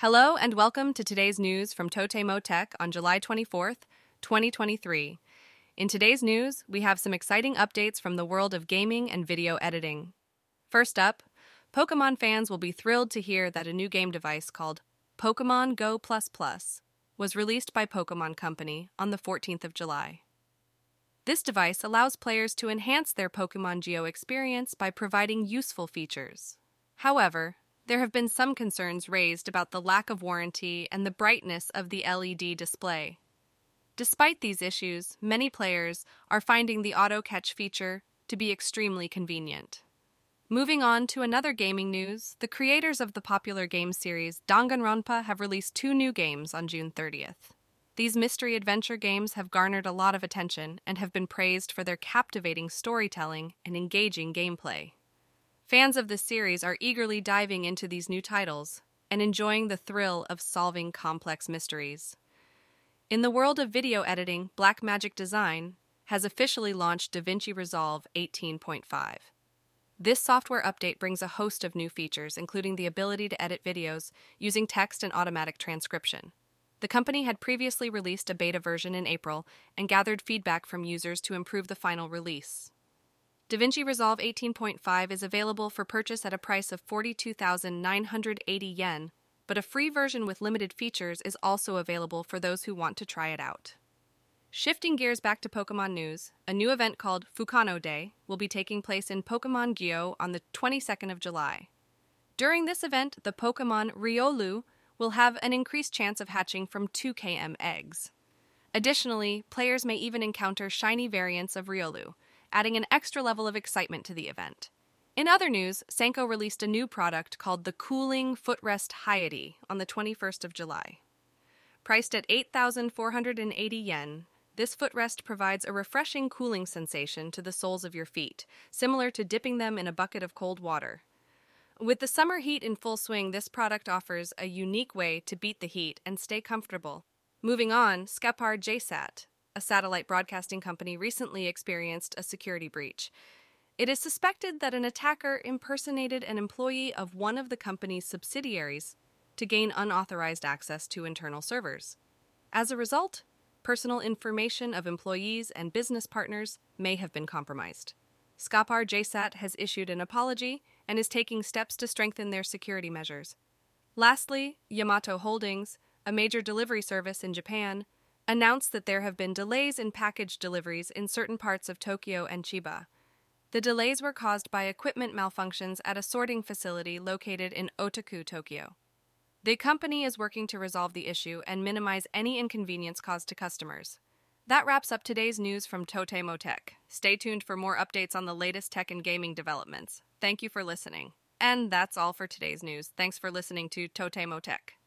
Hello and welcome to today's news from Totemo Tech on July 24th, 2023. In today's news, we have some exciting updates from the world of gaming and video editing. First up, Pokemon fans will be thrilled to hear that a new game device called Pokemon Go Plus Plus was released by Pokemon Company on the 14th of July. This device allows players to enhance their Pokemon Go experience by providing useful features. However, there have been some concerns raised about the lack of warranty and the brightness of the LED display. Despite these issues, many players are finding the auto catch feature to be extremely convenient. Moving on to another gaming news, the creators of the popular game series Danganronpa have released two new games on June 30th. These mystery adventure games have garnered a lot of attention and have been praised for their captivating storytelling and engaging gameplay. Fans of the series are eagerly diving into these new titles and enjoying the thrill of solving complex mysteries. In the world of video editing, Blackmagic Design has officially launched DaVinci Resolve 18.5. This software update brings a host of new features, including the ability to edit videos using text and automatic transcription. The company had previously released a beta version in April and gathered feedback from users to improve the final release. DaVinci Resolve 18.5 is available for purchase at a price of 42,980 yen, but a free version with limited features is also available for those who want to try it out. Shifting gears back to Pokemon news, a new event called Fukano Day will be taking place in Pokemon Go on the 22nd of July. During this event, the Pokemon Riolu will have an increased chance of hatching from 2km eggs. Additionally, players may even encounter shiny variants of Riolu, adding an extra level of excitement to the event. In other news, Sanko released a new product called the Cooling Footrest Hyety on the 21st of July. Priced at 8,480 yen, this footrest provides a refreshing cooling sensation to the soles of your feet, similar to dipping them in a bucket of cold water. With the summer heat in full swing, this product offers a unique way to beat the heat and stay comfortable. Moving on, Skepar JSAT, a satellite broadcasting company, recently experienced a security breach. It is suspected that an attacker impersonated an employee of one of the company's subsidiaries to gain unauthorized access to internal servers. As a result, personal information of employees and business partners may have been compromised. Skapar JSAT has issued an apology and is taking steps to strengthen their security measures. Lastly, Yamato Holdings, a major delivery service in Japan, announced that there have been delays in package deliveries in certain parts of Tokyo and Chiba. The delays were caused by equipment malfunctions at a sorting facility located in Otaku, Tokyo. The company is working to resolve the issue and minimize any inconvenience caused to customers. That wraps up today's news from Totemo Tech. Stay tuned for more updates on the latest tech and gaming developments. Thank you for listening. And that's all for today's news. Thanks for listening to Totemo Tech.